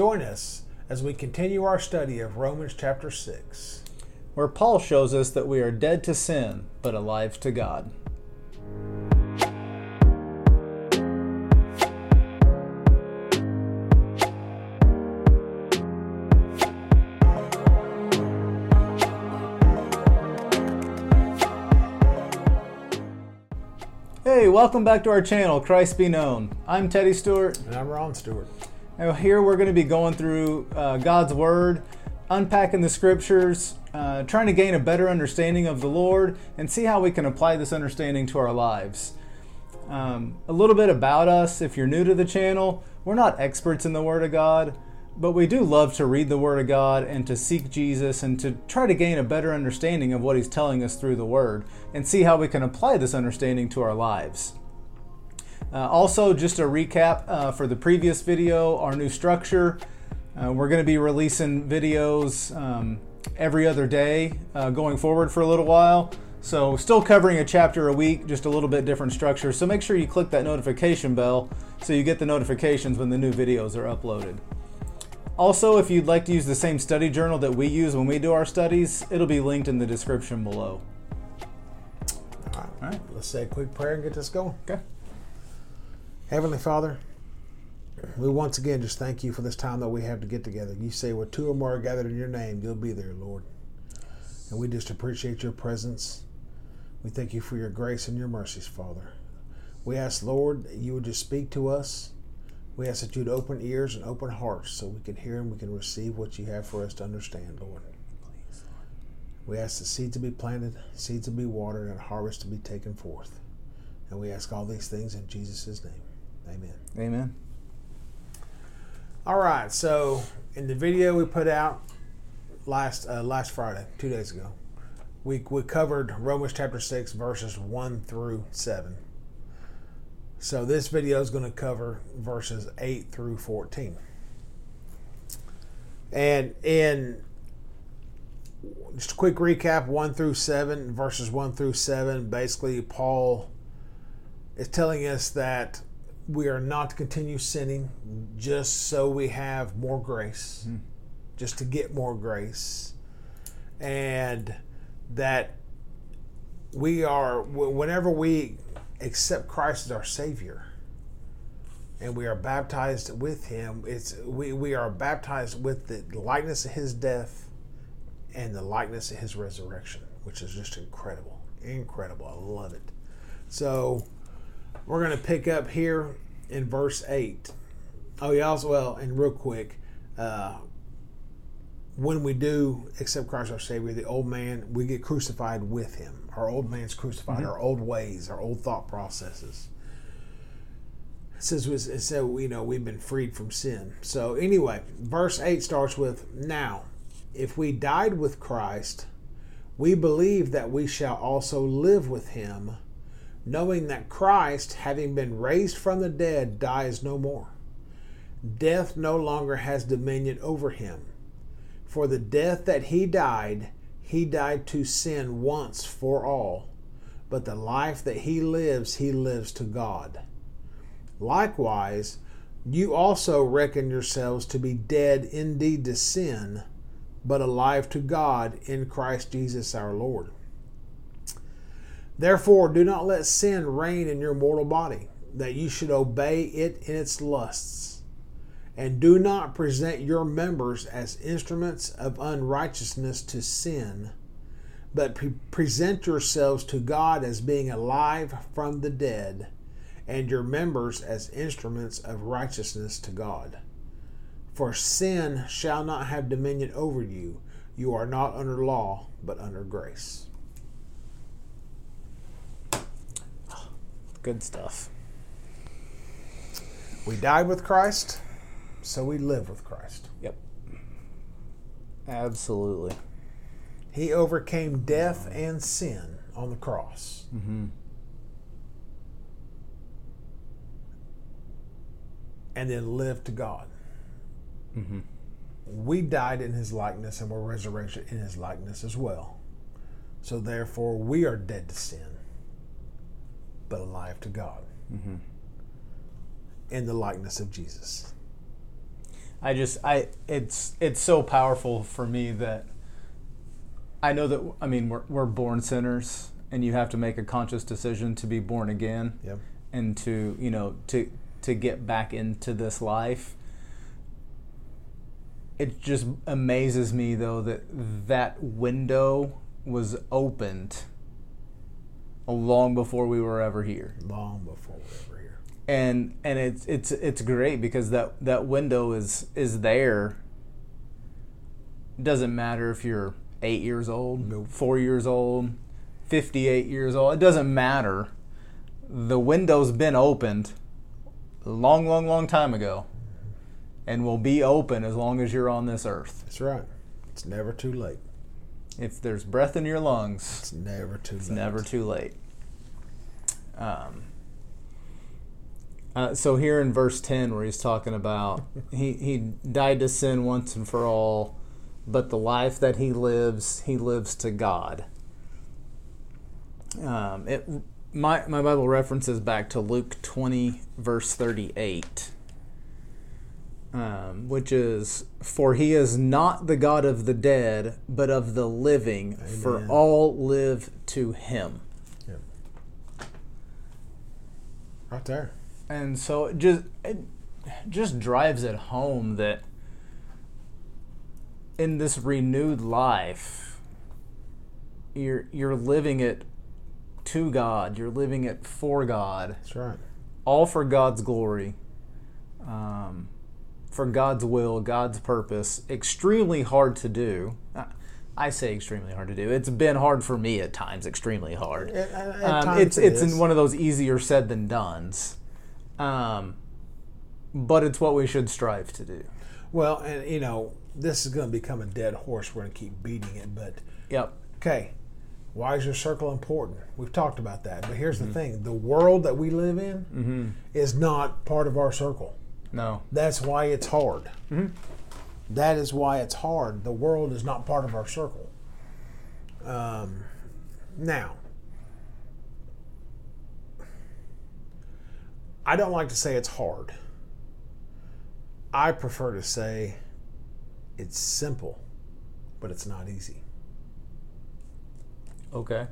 Join us as we continue our study of Romans chapter 6. where Paul shows us that we are dead to sin, but alive to God. Hey, welcome back to our channel, Christ Be Known. I'm Teddy Stewart. And I'm Ron Stewart. Now, here we're going to be going through uh, God's Word, unpacking the Scriptures, uh, trying to gain a better understanding of the Lord, and see how we can apply this understanding to our lives. Um, a little bit about us if you're new to the channel, we're not experts in the Word of God, but we do love to read the Word of God and to seek Jesus and to try to gain a better understanding of what He's telling us through the Word and see how we can apply this understanding to our lives. Uh, also, just a recap uh, for the previous video, our new structure. Uh, we're going to be releasing videos um, every other day uh, going forward for a little while. So, still covering a chapter a week, just a little bit different structure. So, make sure you click that notification bell so you get the notifications when the new videos are uploaded. Also, if you'd like to use the same study journal that we use when we do our studies, it'll be linked in the description below. All right. All right. Let's say a quick prayer and get this going. Okay. Heavenly Father, we once again just thank you for this time that we have to get together. You say, where two or more are gathered in your name, you'll be there, Lord. And we just appreciate your presence. We thank you for your grace and your mercies, Father. We ask, Lord, that you would just speak to us. We ask that you'd open ears and open hearts so we can hear and we can receive what you have for us to understand, Lord. We ask the seeds to be planted, seeds to be watered, and harvest to be taken forth. And we ask all these things in Jesus' name. Amen. Amen. All right. So in the video we put out last uh, last Friday, two days ago, we we covered Romans chapter six verses one through seven. So this video is going to cover verses eight through fourteen. And in just a quick recap, one through seven, verses one through seven, basically Paul is telling us that we are not to continue sinning just so we have more grace, Hmm. just to get more grace, and that we are whenever we accept Christ as our Savior and we are baptized with Him, it's we, we are baptized with the likeness of His death and the likeness of His resurrection, which is just incredible, incredible. I love it. So we're going to pick up here in verse 8. Oh, yeah, as well, and real quick, uh, when we do accept Christ our Savior, the old man, we get crucified with him. Our old man's crucified, our old ways, our old thought processes. It says, it said, you know, we've been freed from sin. So, anyway, verse 8 starts with Now, if we died with Christ, we believe that we shall also live with him knowing that Christ, having been raised from the dead, dies no more. Death no longer has dominion over him. For the death that he died, he died to sin once for all, but the life that he lives, he lives to God. Likewise, you also reckon yourselves to be dead indeed to sin, but alive to God in Christ Jesus our Lord. Therefore, do not let sin reign in your mortal body, that you should obey it in its lusts. And do not present your members as instruments of unrighteousness to sin, but pre- present yourselves to God as being alive from the dead, and your members as instruments of righteousness to God. For sin shall not have dominion over you. You are not under law, but under grace. Good stuff. We died with Christ, so we live with Christ. Yep. Absolutely. He overcame death and sin on the cross. Mm-hmm. And then lived to God. Mm-hmm. We died in his likeness and were resurrected in his likeness as well. So therefore, we are dead to sin, but alive to God Mm-hmm. in the likeness of Jesus. I just I it's it's so powerful for me that I know that I mean we're we're born sinners and you have to make a conscious decision to be born again Yep. and to you know to to get back into this life it just amazes me though that that window was opened long before we were ever here Long before we were ever here. and and it's it's it's great because that that window is is there it doesn't matter if you're 8 years old Nope. 4 years old 58 years old it doesn't matter the window's been opened a long long long time ago and will be open as long as you're on this earth That's right. It's never too late. if there's breath in your lungs It's never too It's late. never too late. Um, uh, so here in verse ten, where he's talking about he he died to sin once and for all, but the life that he lives, he lives to God. Um, it my my Bible references back to Luke twenty verse thirty eight. Um, which is, for he is not the God of the dead, but of the living, for all live to him. Yep. Right there. And so it just it just drives it home that in this renewed life, you're you're living it to God. You're living it for God, That's right. all for God's glory, um, for God's will, God's purpose. Extremely hard to do. I- say extremely hard to do. It's been hard for me at times. Extremely hard. At- at- Um, times it's it it's is. one of those easier said than done's, um, but it's what we should strive to do. Well, and you know, this is going to become a dead horse. We're going to keep beating it, but Yep. okay. Why is your circle important? We've talked about that, but here's Mm-hmm. the thing: the world that we live in is not part of our circle. No. That's why it's hard. Mm-hmm. That is why it's hard. The world is not part of our circle. Um, now, I don't like to say it's hard. I prefer to say it's simple, but it's not easy. Okay.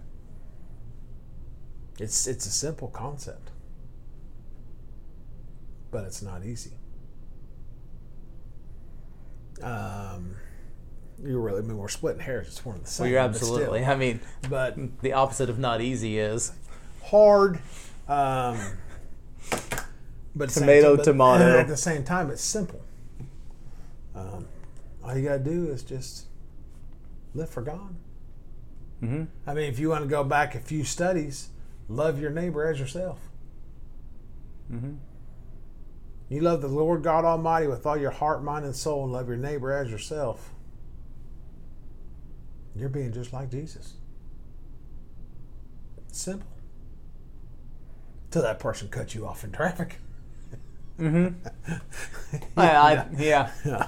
It's it's a simple concept, but it's not easy. Um, you're really. I mean, we're splitting hairs. It's one of the same. Well, you're but absolutely. I mean, But the opposite of not easy is hard. Um, but at the same Tomato, time- but tomato. At the same time, it's simple. Um, all you gotta do is just live for God. Mm-hmm. I mean, if you want to go back a few studies, love your neighbor as yourself. hmm You love the Lord God Almighty with all your heart, mind, and soul, and love your neighbor as yourself. You're being just like Jesus. Simple. Till that person cuts you off in traffic. Mm-hmm. I, I yeah. Yeah.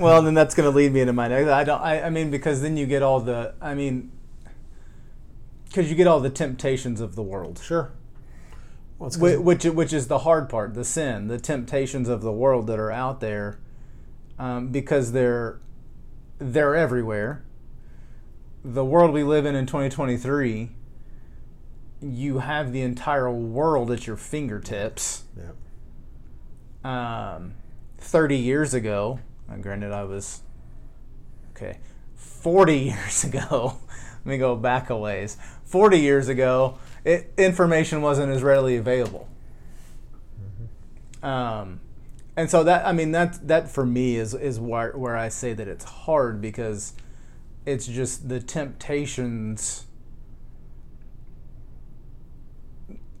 Well, then that's going to lead me into my next. I don't. I, I mean, because then you get all the. I mean, because you get all the temptations of the world. Sure. Well, which which is the hard part, the sin, the temptations of the world that are out there, um, because they're they're everywhere. The world we live in in 2023, you have the entire world at your fingertips. yeah. Um, 30 years ago, uh, granted I was okay, 40 years ago. let me go back a ways. 40 years ago, it, information wasn't as readily available. Um, and so that I mean that that for me is is where where I say that it's hard because it's just the temptations.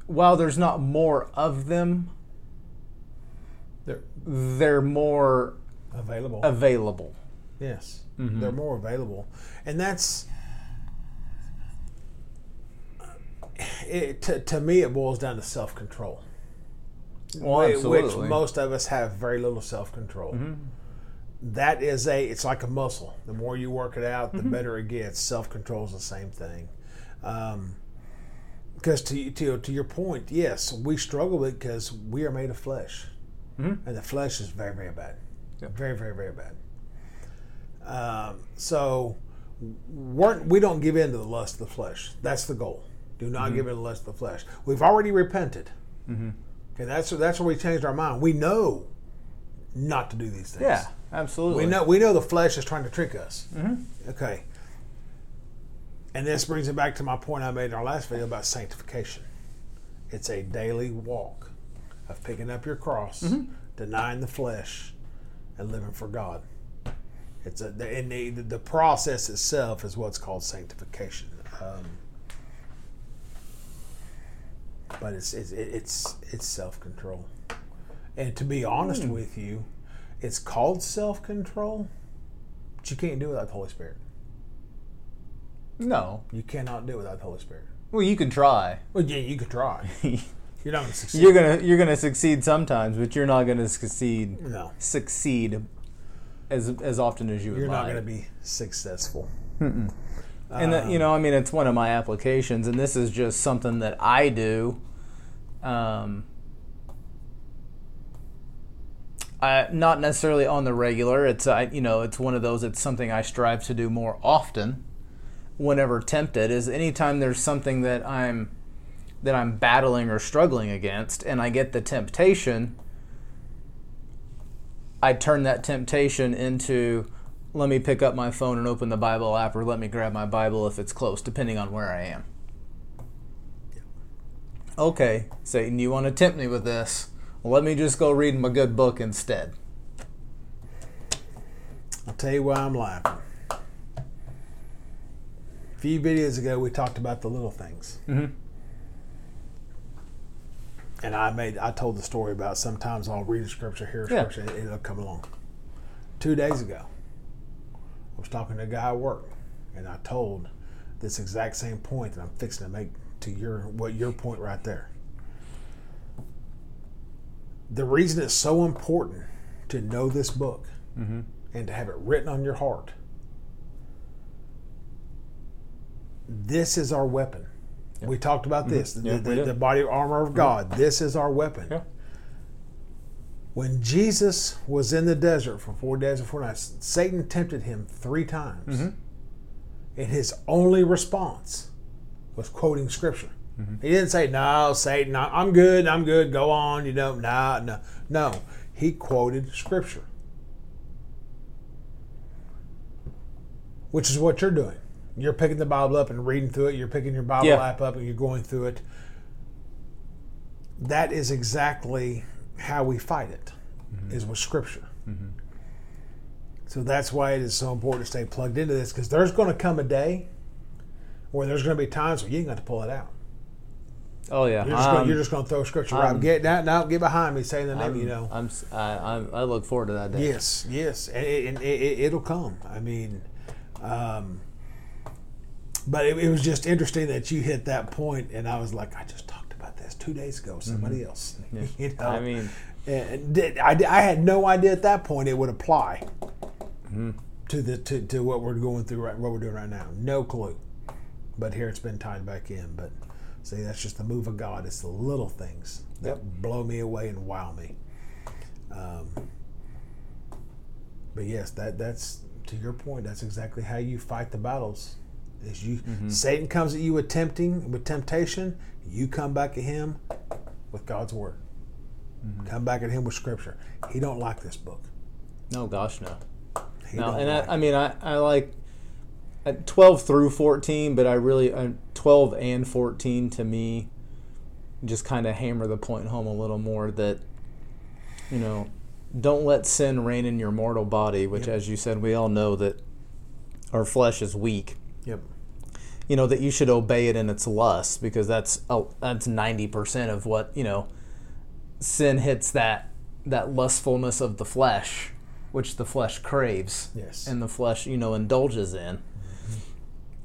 While there's not more of them, They're they're more available. available. yes. Mhm. They're more available. And that's. It, to, to me, it boils down to self control. Well, which absolutely. most of us have very little self control. That is a, it's like a muscle. The more you work it out, the better it gets. Self control is the same thing. Um, because to, to to your point, yes, we struggle with because we are made of flesh, Mhm. and the flesh is very very bad. Yep. Very, very, very bad. Um, so we're, we don't give in to the lust of the flesh. That's the goal. Do not Mm-hmm. give in to the lust of the flesh. We've already repented. Okay, that's that's where we changed our mind. We know not to do these things. Yeah, absolutely. We know we know the flesh is trying to trick us. Okay. And this brings it back to my point I made in our last video about sanctification. It's a daily walk of picking up your cross, denying the flesh, and living for God. It's a and the, the process itself is what's called sanctification. Um, but it's it's it's it's self control. And to be honest hmm. with you, it's called self control, but you can't do it without the Holy Spirit. No. You cannot do it without the Holy Spirit. Well, you can try. Well, yeah, you can try. You're not going to succeed. You're gonna you're gonna succeed sometimes, but you're not gonna succeed no, succeed as as often as you would you're not like. going to be successful. And that, you know, I mean, it's one of my applications, and this is just something that I do. Um, I, not necessarily on the regular. It's I, you know, it's one of those. It's something I strive to do more often. Whenever tempted, is anytime there's something that I'm that I'm battling or struggling against, and I get the temptation. I turn that temptation into let me pick up my phone and open the Bible app, or let me grab my Bible if it's close, depending on where I am. Okay, Satan, you want to tempt me with this? Well, let me just go read my good book instead. I'll tell you why I'm laughing. A few videos ago, we talked about the little things. Mhm. And I made, I told the story about sometimes I'll read a scripture, hear a Yeah. scripture, and it'll come along. Two days ago, was talking to a guy at work, and I told this exact same point that I'm fixing to make to your what your point right there. The reason it's so important to know this book mm-hmm. and to have it written on your heart. This is our weapon. We talked about mm-hmm. this the, Yeah, the, did. the body armor of mm-hmm. God. This is our weapon. When Jesus was in the desert for four days and four nights, Satan tempted him three times. Mm-hmm. And his only response was quoting scripture. Mm-hmm. He didn't say, No, Satan, I'm good, I'm good, go on, you know, nah, no. No, he quoted scripture. Which is what you're doing. You're picking the Bible up and reading through it. You're picking your Bible Yeah. app up and you're going through it. That is exactly how we fight it, is with scripture. So that's why it is so important to stay plugged into this because there's going to come a day where there's going to be times where you ain't got to pull it out. Oh yeah, You're just, gonna, Um, you're just going to throw scripture right. I'm- Get now, now, get behind me, saying the name. I'm, you know. I'm, I, I'm- I look forward to that day. Yes, yes, and it, it, it, will come. I mean, um, but it, it was just interesting that you hit that point, and I was like, I just talked about this two days ago. with Somebody else, you know. Mm-hmm. I mean, did, I, I had no idea at that point it would apply Mm-hmm. to the to, to what we're going through right what we're doing right now. No clue. But here it's been tied back in. But see, that's just the move of God. It's the little things that Yep. blow me away and wow me. Um, but yes, that that's to your point. That's exactly how you fight the battles. Is you Satan comes at you with tempting with temptation, you come back at him with God's word. Come back at him with scripture. He don't like this book. no, gosh, no. He No, and like I, I mean, I, I like at 12 through 14, but I really, uh, 12 and 14 to me just kind of hammer the point home a little more that, you know, don't let sin reign in your mortal body, which, Yep. as you said, we all know that our flesh is weak. Yep. You know, that you should obey it in its lust because that's, oh, that's 90% of what, you know, sin hits that, that lustfulness of the flesh, which the flesh craves Yes. and the flesh, you know, indulges in.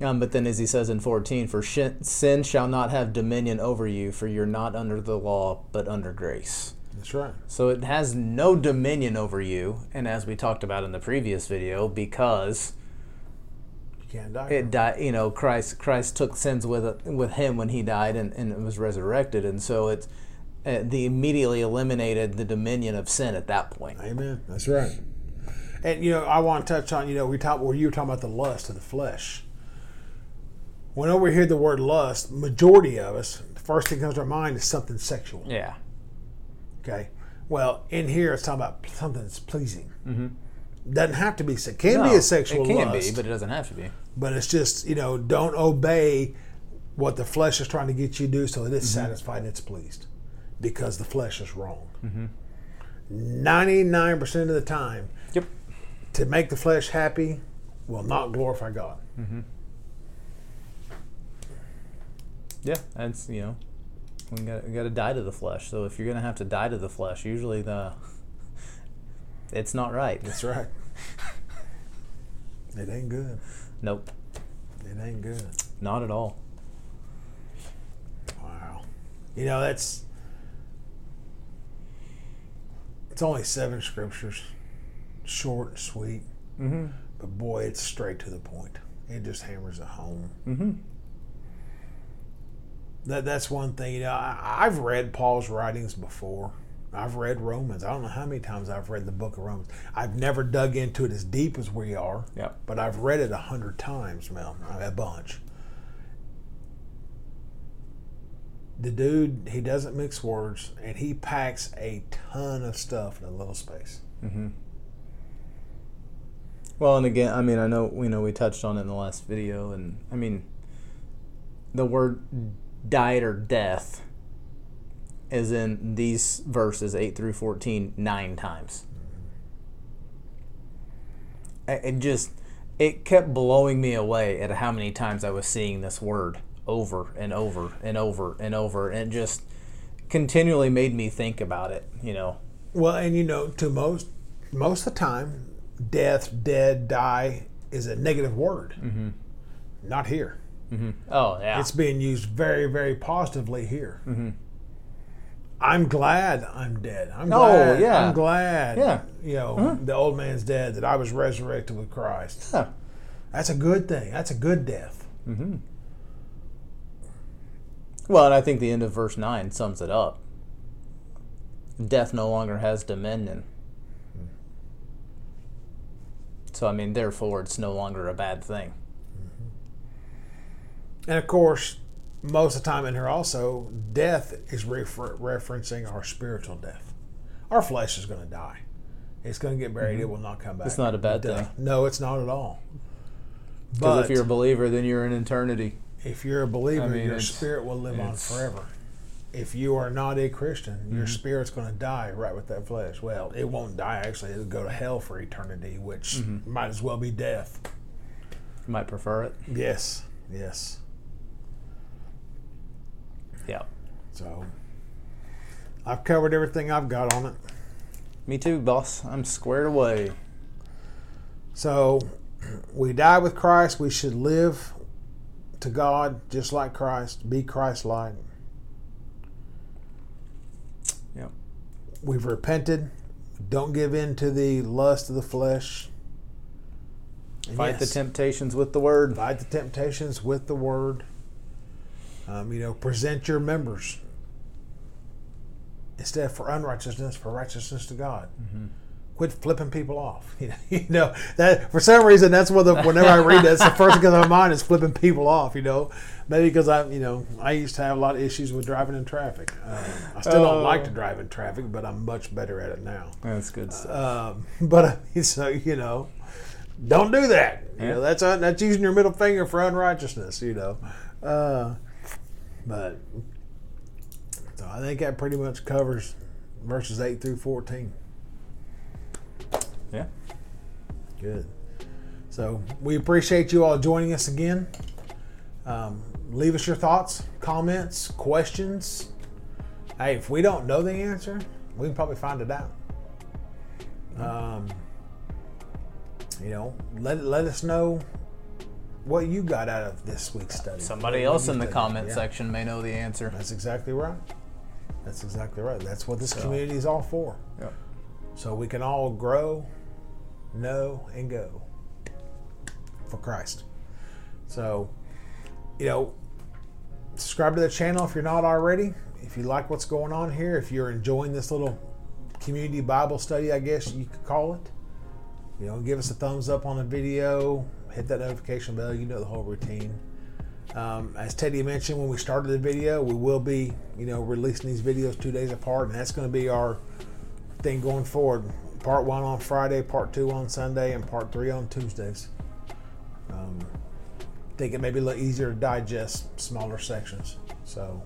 Um, but then, as he says in 14, for sin shall not have dominion over you, for you're not under the law, but under grace. That's right. So it has no dominion over you, and as we talked about in the previous video, because can't die. it died, you know, Christ Christ took sins with with him when he died and, and was resurrected, and so it's uh, the immediately eliminated the dominion of sin at that point. Amen. That's right. And you know, I want to touch on you know we talk where you were talking about the lust of the flesh. Whenever we hear the word lust, majority of us, the first thing that comes to our mind is something sexual. Yeah. Okay. Well, in here it's talking about something that's pleasing. Mm-hmm. Doesn't have to be. It can be a sexual It can lust, be, but it doesn't have to be. but it's just you know don't obey what the flesh is trying to get you to do so that it's mm-hmm. satisfied and it's pleased because the flesh is wrong mm-hmm. 99% of the time Yep. to make the flesh happy will not glorify god mm-hmm. Yeah, that's you know, we got we got to die to the flesh. So if you're gonna have to die to the flesh, usually the it's not right. that's right it ain't good Nope, it ain't good not at all. wow you know that's it's only seven scriptures short and sweet Mm-hmm. but boy it's straight to the point it just hammers it home Mm-hmm. that that's one thing. You know, I, I've read Paul's writings before. I've read Romans. I don't know how many times I've read the book of Romans. I've never dug into it as deep as we are, Yep. but I've read it a hundred times, Mel, a bunch. The dude, he doesn't mix words, and he packs a ton of stuff in a little space. Mm-hmm. Well, and again, I mean, I know we know we touched on it in the last video, and I mean, the word died or death is in these verses eight through fourteen nine times. It just it kept blowing me away at how many times I was seeing this word over and over and over and over, and it just continually made me think about it. You know, Well, and you know, to most most of the time, death, dead, die is a negative word. Mm-hmm. Not here. oh yeah, It's being used very, very positively here. I'm glad I'm dead. I'm Oh, glad. yeah. I'm glad. Yeah. You know, uh-huh. the old man's dead. That I was resurrected with Christ. Yeah. That's a good thing. That's a good death. Mm-hmm. Well, and I think the end of verse 9 sums it up. Death no longer has dominion. So, I mean, therefore, it's no longer a bad thing. Mm-hmm. And of course, most of the time in here also, death is refer- referencing our spiritual death. Our flesh is going to die. It's going to get buried. It will not come back. Mm-hmm. It's not a bad thing. No, it's not at all. Because if you're a believer, then you're in eternity. if you're a believer, I mean, your spirit will live on forever. If you are not a Christian, Mm-hmm. your spirit's going to die right with that flesh. Well, it won't die actually; it'll go to hell for eternity, which Mm-hmm. might as well be death. You might prefer it. Yes, yes. Yeah. So I've covered everything I've got on it. Me too, boss. I'm squared away. So we die with Christ. We should live to God just like Christ, be Christ-like. Yep. We've repented. Don't give in to the lust of the flesh. And Fight the temptations with the word. fight the temptations with the word. Um, you know, present your members instead for unrighteousness for righteousness to God. Quit flipping people off. You know, you know that for some reason that's what the whenever I read that, it's the first thing to my mind is flipping people off. You know, maybe because I you know I used to have a lot of issues with driving in traffic. Um, I still don't like to Oh. drive in traffic, but I'm much better at it now. That's good stuff. Um, but mean, so you know, don't do that. You Yeah. know, that's uh, that's using your middle finger for unrighteousness. You know, uh, but so I think that pretty much covers verses eight through fourteen. yeah. Good. So we appreciate you all joining us again. Um, leave us your thoughts, comments, questions. Hey, if we don't know the answer, we can probably find it out. Um, you know, let let us know what you got out of this week's study. Somebody What else in the comment Yeah. section may know the answer. That's exactly right. That's exactly right. That's what this community is all for. So we can all grow, know, and go for Christ. So, you know, subscribe to the channel if you're not already. If you like what's going on here, if you're enjoying this little community Bible study, I guess you could call it. You know, give us a thumbs up on the video, hit that notification bell. You know the whole routine. Um, as Teddy mentioned when we started the video, we will be, you know, releasing these videos two days apart, and that's going to be our thing going forward. Part one on Friday, part two on Sunday, and part three on Tuesdays. Um, think it may be a little easier to digest smaller sections. So,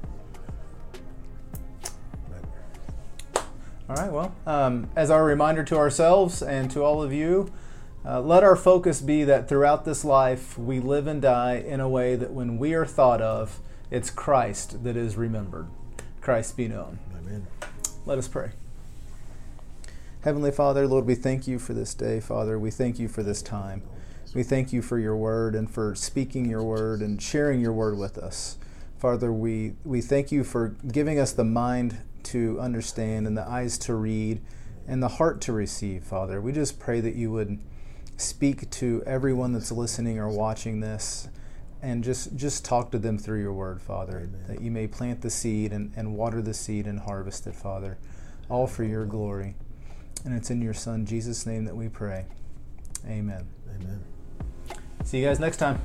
but All right, well, um, as our reminder to ourselves and to all of you, uh, let our focus be that throughout this life we live and die in a way that when we are thought of, it's Christ that is remembered. Christ be known. amen. Let us pray. Heavenly Father, Lord, we thank you for this day, Father. We thank you for this time. We thank you for your word and for speaking your word and sharing your word with us. Father, we, we thank you for giving us the mind to understand and the eyes to read and the heart to receive, Father. We just pray that you would speak to everyone that's listening or watching this and just just talk to them through your word, Father, Amen. that you may plant the seed and, and water the seed and harvest it, Father, all for your glory. And it's in your Son, Jesus' name, that we pray. Amen. Amen. See you guys next time.